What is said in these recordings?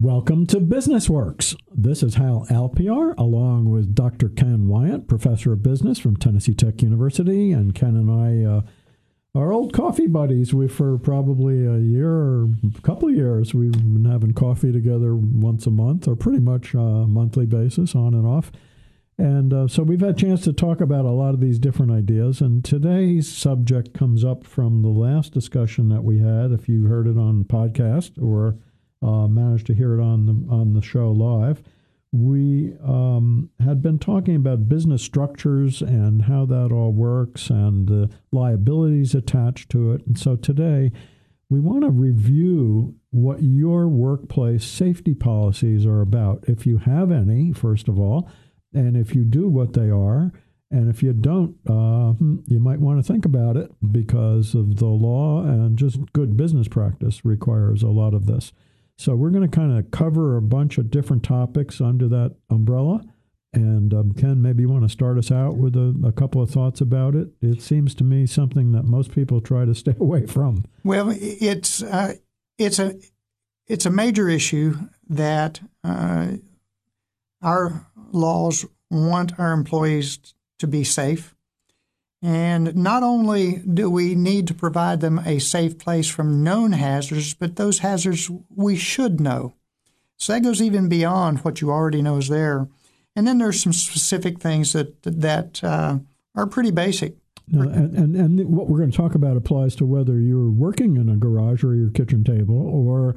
Welcome to Business Works. This is Hal Alpiar, along with Dr. Ken Wyatt, professor of business from Tennessee Tech University, and Ken and I uh, are old coffee buddies. We for probably a year or a couple of years we've been having coffee together once a month, or pretty much a monthly basis, on and off. And uh, so we've had a chance to talk about a lot of these different ideas. And today's subject comes up from the last discussion that we had. If you heard it on podcast or uh, managed to hear it on the on the show live, we um, had been talking about business structures and how that all works and the liabilities attached to it. And so today, we want to review what your workplace safety policies are about, if you have any, first of all and if you do what they are, and if you don't, uh, you might want to think about it because of the law and just good business practice requires a lot of this. So we're going to kind of cover a bunch of different topics under that umbrella. And um, Ken, maybe you want to start us out with a, a, couple of thoughts about it. It seems to me something that most people try to stay away from. Well, it's uh, it's a it's a major issue that uh, our laws want our employees to be safe. And not only do we need to provide them a safe place from known hazards, but those hazards we should know. So that goes even beyond what you already know is there. And then there's some specific things that that uh, are pretty basic. and, and, and what we're going to talk about applies to whether you're working in a garage or your kitchen table or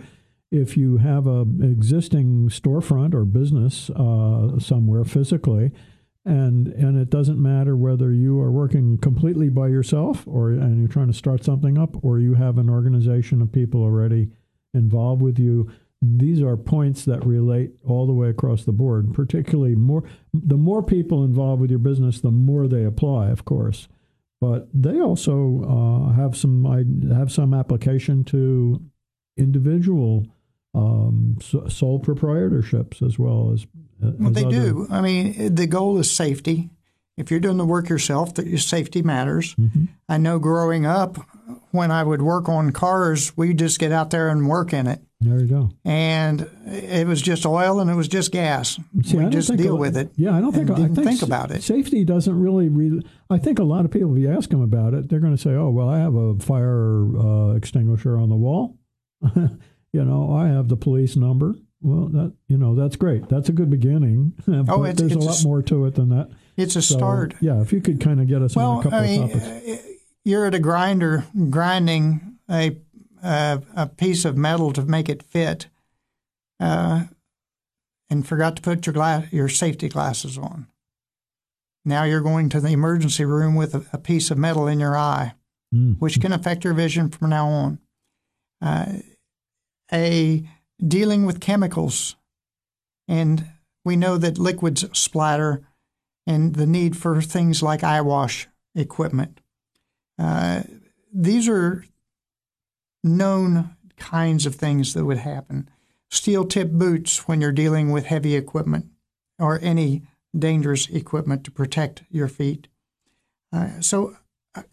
if you have a existing storefront or business uh, somewhere physically, and and it doesn't matter whether you are working completely by yourself or and you're trying to start something up, or you have an organization of people already involved with you. These are points that relate all the way across the board. Particularly, more the more people involved with your business, the more they apply, of course. But they also uh, have some have some application to individual um, sole proprietorships as well as. Well, they do. I mean, the goal is safety. If you're doing the work yourself, that your safety matters. Mm-hmm. I know growing up, when I would work on cars, we just get out there and work in it. There you go. And it was just oil and it was just gas. See, we just deal with it. Yeah, I don't think I think, think about it. Safety doesn't really. Re- I think a lot of people, if you ask them about it, they're going to say, "Oh, well, I have a fire uh, extinguisher on the wall." you know, I have the police number. Well, that you know, that's great. That's a good beginning. but oh, it's, there's it's a lot a, more to it than that. It's a so, start. Yeah, if you could kind of get us well, on a couple I mean, of topics. You're at a grinder grinding a uh, a piece of metal to make it fit, uh, and forgot to put your glass your safety glasses on. Now you're going to the emergency room with a, a piece of metal in your eye, mm. which can affect your vision from now on. Uh, a dealing with chemicals. And we know that liquids splatter and the need for things like eye wash equipment. Uh, these are known kinds of things that would happen. Steel tip boots when you're dealing with heavy equipment or any dangerous equipment to protect your feet. Uh, so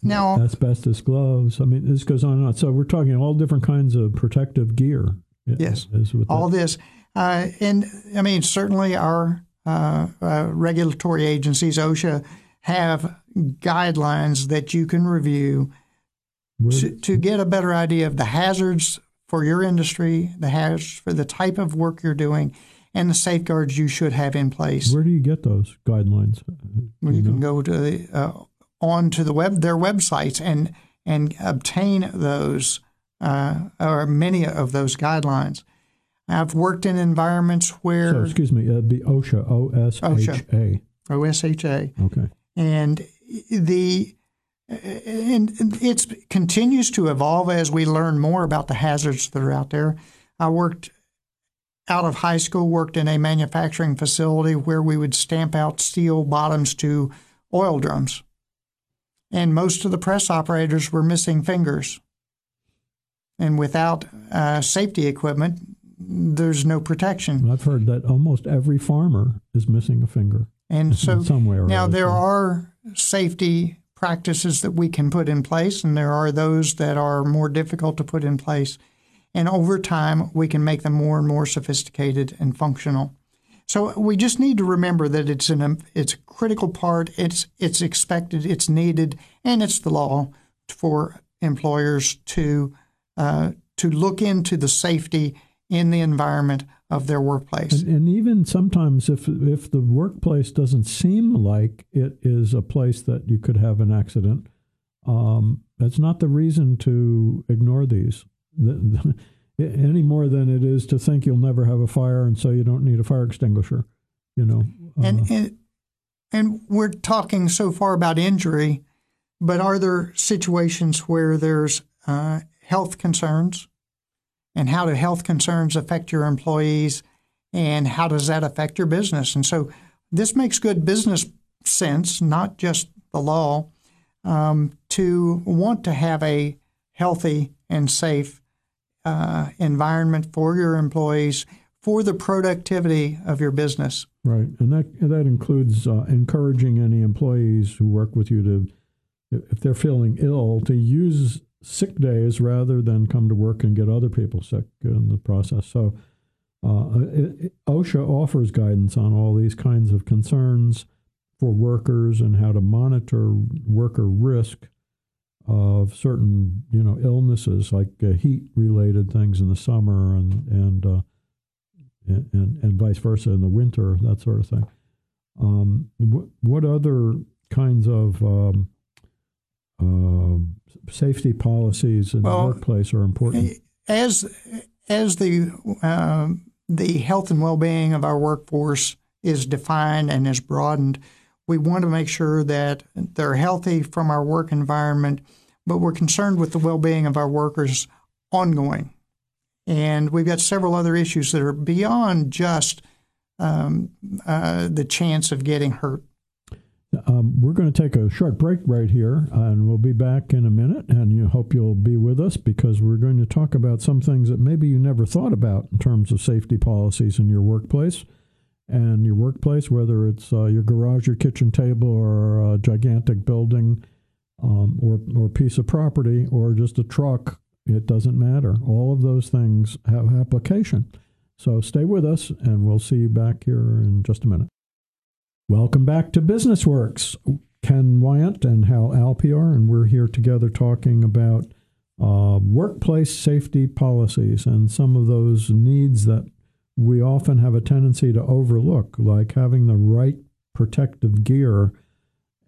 now, asbestos gloves. I mean, this goes on and on. So we're talking all different kinds of protective gear. Yes, all this, uh, and I mean certainly our uh, uh, regulatory agencies, OSHA, have guidelines that you can review to, to, get a better idea of the hazards for your industry, the hazards for the type of work you're doing, and the safeguards you should have in place. Where do you get those guidelines? Well, you, can go to the uh, onto the web their websites and and obtain those uh, or many of those guidelines. I've worked in environments where. So, excuse me, uh, the OSHA, O S H A. O S H A. Okay. And the and it continues to evolve as we learn more about the hazards that are out there. I worked out of high school, worked in a manufacturing facility where we would stamp out steel bottoms to oil drums and most of the press operators were missing fingers. And without uh, safety equipment, there's no protection. I've heard that almost every farmer is missing a finger. And so somewhere now there are safety practices that we can put in place, and there are those that are more difficult to put in place. and over time we can make them more and more sophisticated and functional. So we just need to remember that it's an it's a critical part. It's it's expected. It's needed, and it's the law for employers to uh, to look into the safety in the environment of their workplace. And, and, even sometimes, if if the workplace doesn't seem like it is a place that you could have an accident, um, that's not the reason to ignore these. any more than it is to think you'll never have a fire and so you don't need a fire extinguisher. You know, uh, and, and and we're talking so far about injury, but are there situations where there's uh, health concerns, and how do health concerns affect your employees, and how does that affect your business? And so this makes good business sense, not just the law, um, to want to have a healthy and safe uh, environment for your employees for the productivity of your business. Right, and that that includes uh, encouraging any employees who work with you to, if they're feeling ill, to use sick days rather than come to work and get other people sick in the process. So, uh, it, OSHA offers guidance on all these kinds of concerns for workers and how to monitor worker risk of certain you know illnesses like uh, heat related things in the summer and and, uh, and and vice versa in the winter that sort of thing. Um, what, what other kinds of um, safety policies in well, the workplace are important? As as the um, the health and well being of our workforce is defined and is broadened, we want to make sure that they're healthy from our work environment but we're concerned with the well being of our workers ongoing. And we've got several other issues that are beyond just um, uh, the chance of getting hurt. Um, we're going to take a short break right here, and we'll be back in a minute. And you hope you'll be with us because we're going to talk about some things that maybe you never thought about in terms of safety policies in your workplace. And your workplace, whether it's uh, your garage, your kitchen table, or a gigantic building, um, or or piece of property or just a truck, it doesn't matter. All of those things have application. So stay with us, and we'll see you back here in just a minute. Welcome back to Business Works. Ken Wyant and Hal Alpiar, and we're here together talking about uh, workplace safety policies and some of those needs that we often have a tendency to overlook, like having the right protective gear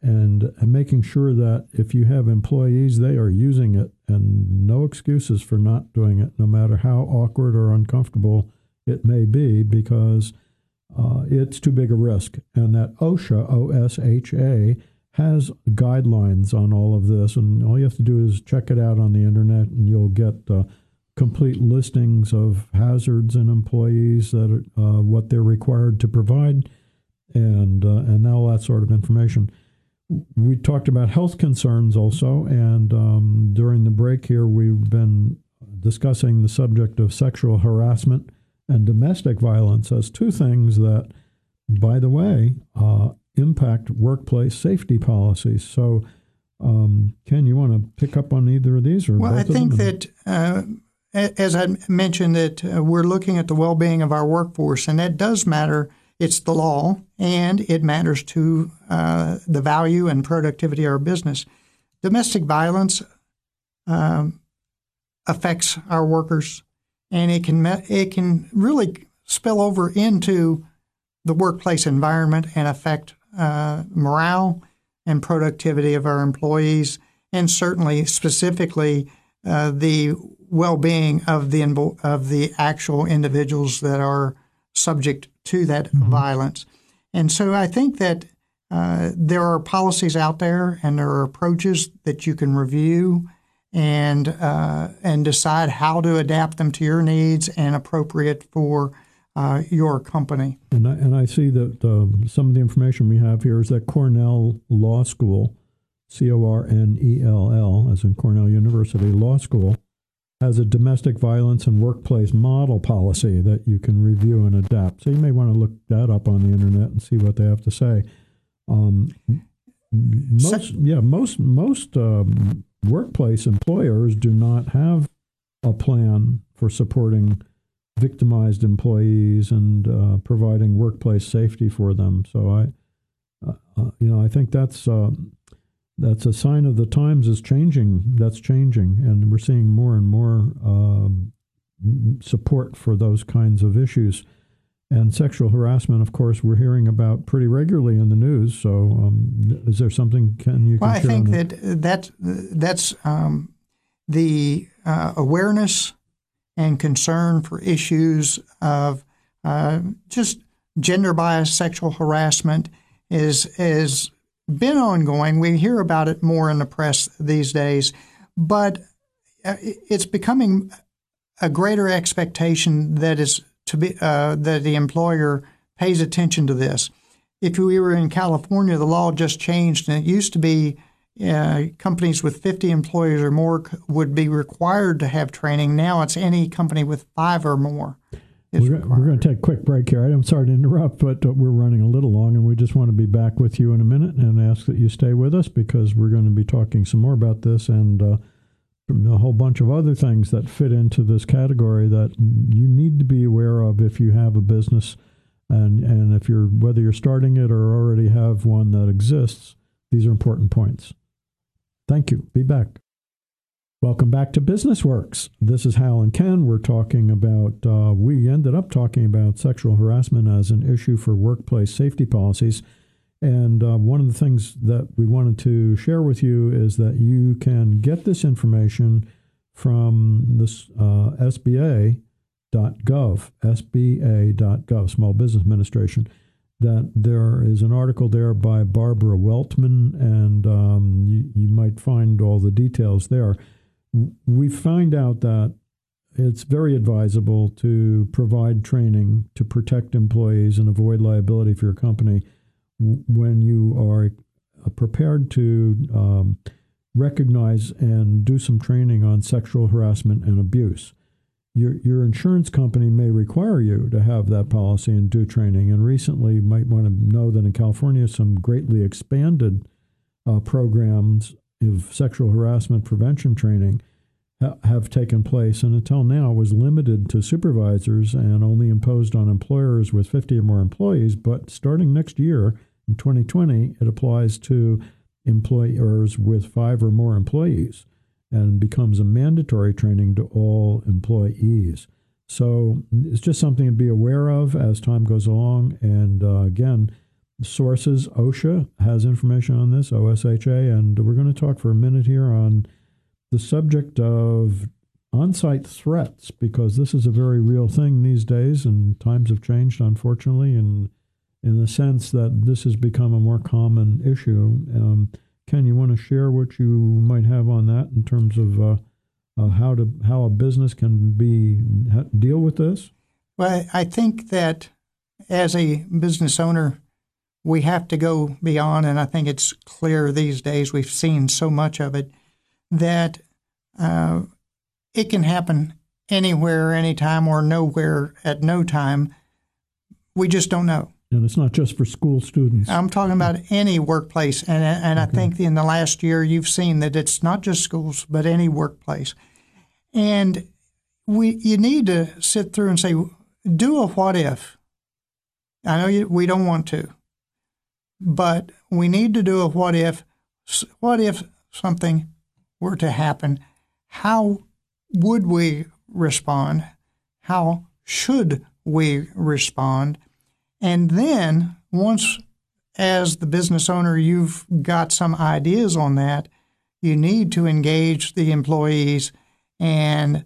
and, and making sure that if you have employees, they are using it and no excuses for not doing it, no matter how awkward or uncomfortable it may be, because uh, it's too big a risk. And that OSHA, O S H A, has guidelines on all of this. And all you have to do is check it out on the internet, and you'll get uh, complete listings of hazards and employees that uh, what they're required to provide, and uh, and all that sort of information we talked about health concerns also, and um, during the break here, we've been discussing the subject of sexual harassment and domestic violence as two things that, by the way, uh, impact workplace safety policies. So, um, Ken, you want to pick up on either of these, or well, I think that. Uh, as I mentioned, that uh, we're looking at the well-being of our workforce, and that does matter it's the law, and it matters to uh, the value and productivity of our business. Domestic violence um, affects our workers, and it can it can really spill over into the workplace environment and affect uh, morale and productivity of our employees, and certainly specifically uh, the well-being of the of the actual individuals that are subject to that mm-hmm. violence. And so I think that uh, there are policies out there and there are approaches that you can review and uh, and decide how to adapt them to your needs and appropriate for uh, your company. And I, and I see that um, some of the information we have here is that Cornell Law School, C O R N E L L, as in Cornell University Law School, has a domestic violence and workplace model policy that you can review and adapt. So you may want to look that up on the internet and see what they have to say. Um, most, yeah, most most um, workplace employers do not have a plan for supporting victimized employees and uh, providing workplace safety for them. So I, uh, uh you know, I think that's uh, that's a sign of the times is changing. That's changing, and we're seeing more and more um, support for those kinds of issues. And sexual harassment, of course, we're hearing about pretty regularly in the news. So, um, is there something can you? Well, I think that? that that's that's um, the uh, awareness and concern for issues of uh, just gender bias, sexual harassment is is been ongoing. We hear about it more in the press these days, but uh, it's becoming a greater expectation that is to be uh, that the employer pays attention to this. If we were in California, the law just changed, and it used to be uh, companies with 50 employees or more would be required to have training. Now it's any company with five or more. We're, we're, going to take a quick break here. I'm sorry to interrupt, but uh, we're running a little long, and we just want to be back with you in a minute and ask that you stay with us because we're going to be talking some more about this and uh, a whole bunch of other things that fit into this category that you need to be aware of if you have a business and and if you're whether you're starting it or already have one that exists. These are important points. Thank you. Be back. Welcome back to Business Works. This is Hal and Ken. We're talking about, uh, we ended up talking about sexual harassment as an issue for workplace safety policies. And uh, one of the things that we wanted to share with you is that you can get this information from this uh, SBA.gov, SBA.gov, Small Business Administration. That there is an article there by Barbara Weltman, and um, you, you might find all the details there we find out that it's very advisable to provide training to protect employees and avoid liability for your company when you are uh, prepared to um, recognize and do some training on sexual harassment and abuse. Your, your insurance company may require you to have that policy and do training. And recently, you might want to know that in California, some greatly expanded uh, programs of sexual harassment prevention training ha- have taken place, and until now was limited to supervisors and only imposed on employers with 50 or more employees. But starting next year, in 2020, it applies to employers with five or more employees and becomes a mandatory training to all employees. So it's just something to be aware of as time goes along. And uh, again, sources OSHA has information on this, OSHA, and we're going to talk for a minute here on the subject of on site threats because this is a very real thing these days, and times have changed, unfortunately, and in the sense that this has become a more common issue. Um, Ken, you want to share what you might have on that in terms of uh, uh, how to how a business can be deal with this? Well, I think that as a business owner, we have to go beyond, and I think it's clear these days. We've seen so much of it that uh, it can happen anywhere, anytime, or nowhere at no time. We just don't know. And it's not just for school students. I'm talking about any workplace, and and okay. I think in the last year you've seen that it's not just schools, but any workplace. And we you need to sit through and say, do a what if. I know you, we don't want to, but we need to do a what if. What if something were to happen, how would we respond? How should we respond? And then once as the business owner you've got some ideas on that, you need to engage the employees and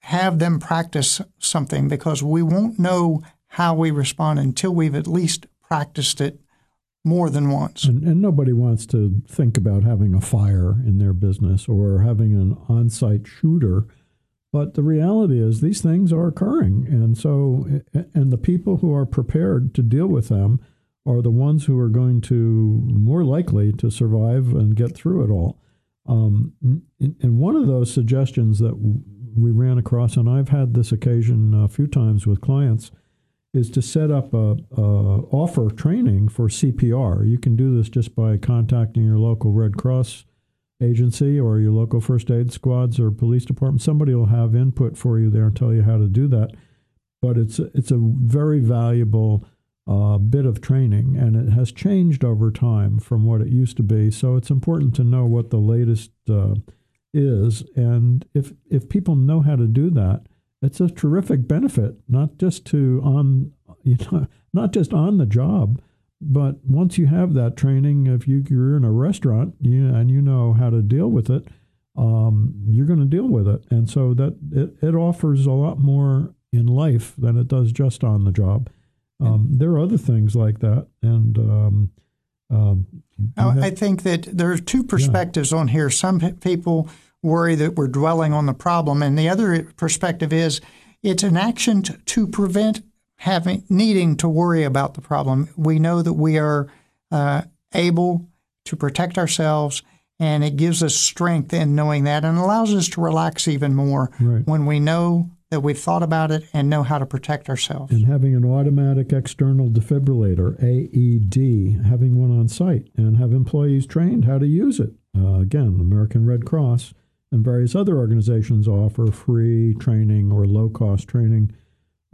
have them practice something because we won't know how we respond until we've at least practiced it more than once. And, and, nobody wants to think about having a fire in their business or having an on site shooter. But the reality is, these things are occurring. And so, and the people who are prepared to deal with them are the ones who are going to more likely to survive and get through it all. Um, and one of those suggestions that we ran across, and I've had this occasion a few times with clients, is to set up a, a, offer training for CPR. You can do this just by contacting your local Red Cross agency or your local first aid squads or police department. Somebody will have input for you there and tell you how to do that. But it's it's a very valuable uh, bit of training, and it has changed over time from what it used to be. So it's important to know what the latest uh, is, and if if people know how to do that, it's a terrific benefit, not just to on you know not just on the job, but once you have that training, if you, you're in a restaurant you, and you know how to deal with it, um, you're going to deal with it, and so that it, it offers a lot more in life than it does just on the job. Um, there are other things like that, and um, um, have, I think that there are two perspectives yeah. on here. Some people worry that we're dwelling on the problem, and the other perspective is it's an action to, to prevent having needing to worry about the problem. We know that we are uh, able to protect ourselves, and it gives us strength in knowing that, and allows us to relax even more right. when we know that we've thought about it and know how to protect ourselves. And having an automatic external defibrillator, AED, having one on site, and have employees trained how to use it. Uh, again, American Red Cross and various other organizations offer free training or low cost training.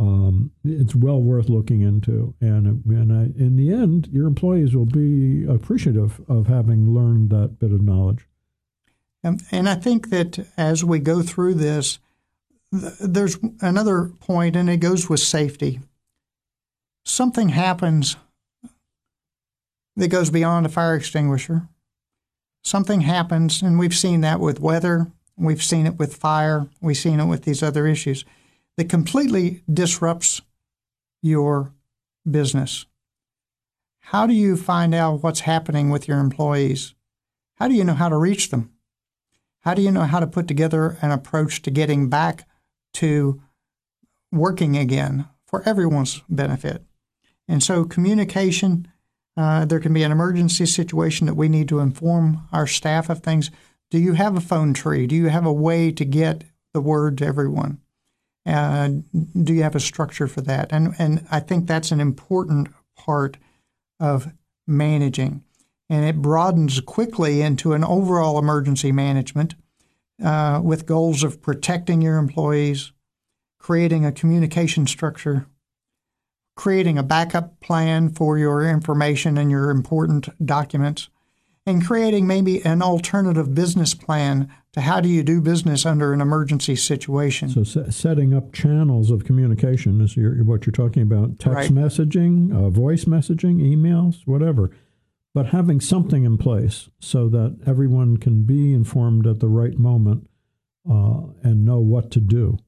Um, it's well worth looking into, and and I, in the end, your employees will be appreciative of having learned that bit of knowledge. And, and I think that as we go through this, there's another point, and it goes with safety. Something happens that goes beyond a fire extinguisher. Something happens, and we've seen that with weather, we've seen it with fire, we've seen it with these other issues that completely disrupts your business. How do you find out what's happening with your employees? How do you know how to reach them? How do you know how to put together an approach to getting back to working again for everyone's benefit. And so, communication, uh, there can be an emergency situation that we need to inform our staff of things. Do you have a phone tree? Do you have a way to get the word to everyone? Do you have a structure for that? And, and I think that's an important part of managing. And it broadens quickly into an overall emergency management uh, with goals of protecting your employees, creating a communication structure, creating a backup plan for your information and your important documents, and creating maybe an alternative business plan to how do you do business under an emergency situation. So, setting up channels of communication is your, what you're talking about text right. messaging, uh, voice messaging, emails, whatever but having something in place so that everyone can be informed at the right moment uh, and know what to do.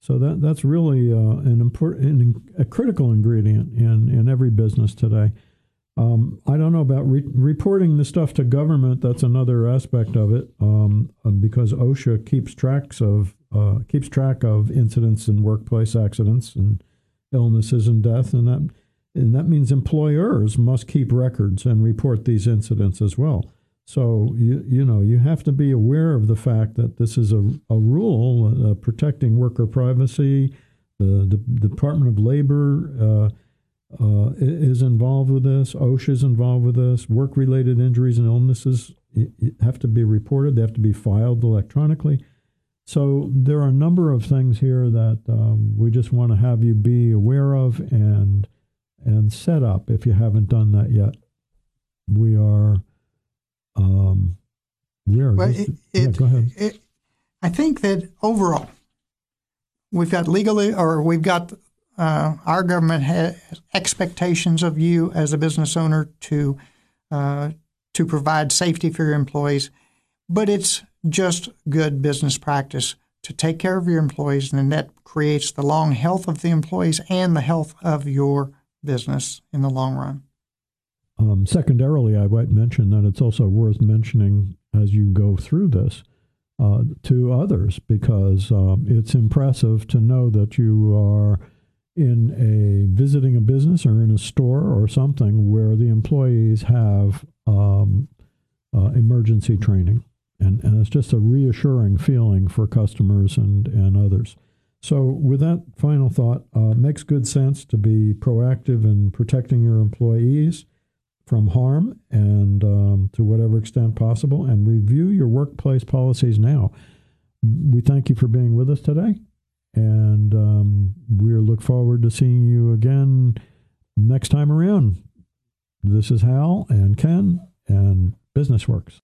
So that that's really uh, an important, a critical ingredient in in every business today. Um, I don't know about re- reporting the stuff to government. That's another aspect of it, um, uh, because OSHA keeps tracks of uh, keeps track of incidents and workplace accidents and illnesses and death, and that and that means employers must keep records and report these incidents as well. So you you know you have to be aware of the fact that this is a, a rule uh, protecting worker privacy. The, the Department of Labor uh, uh, is involved with this. OSHA is involved with this. Work related injuries and illnesses have to be reported. They have to be filed electronically. So there are a number of things here that um, we just want to have you be aware of and and set up if you haven't done that yet. We are, um, we are. Well, it, yeah, it, go ahead. It, I think that overall, we've got legally, or we've got uh, our government has expectations of you as a business owner to uh, to provide safety for your employees, but it's just good business practice to take care of your employees, and that creates the long health of the employees and the health of your business in the long run. Um, secondarily, I might mention that it's also worth mentioning as you go through this uh, to others because um, it's impressive to know that you are in a visiting a business or in a store or something where the employees have um, uh, emergency training. And, and it's just a reassuring feeling for customers and, and others. So, with that final thought, uh, makes good sense to be proactive in protecting your employees. from harm and um, to whatever extent possible, and review your workplace policies now. We thank you for being with us today, and um, we look forward to seeing you again next time around. This is Hal and Ken and Business Works.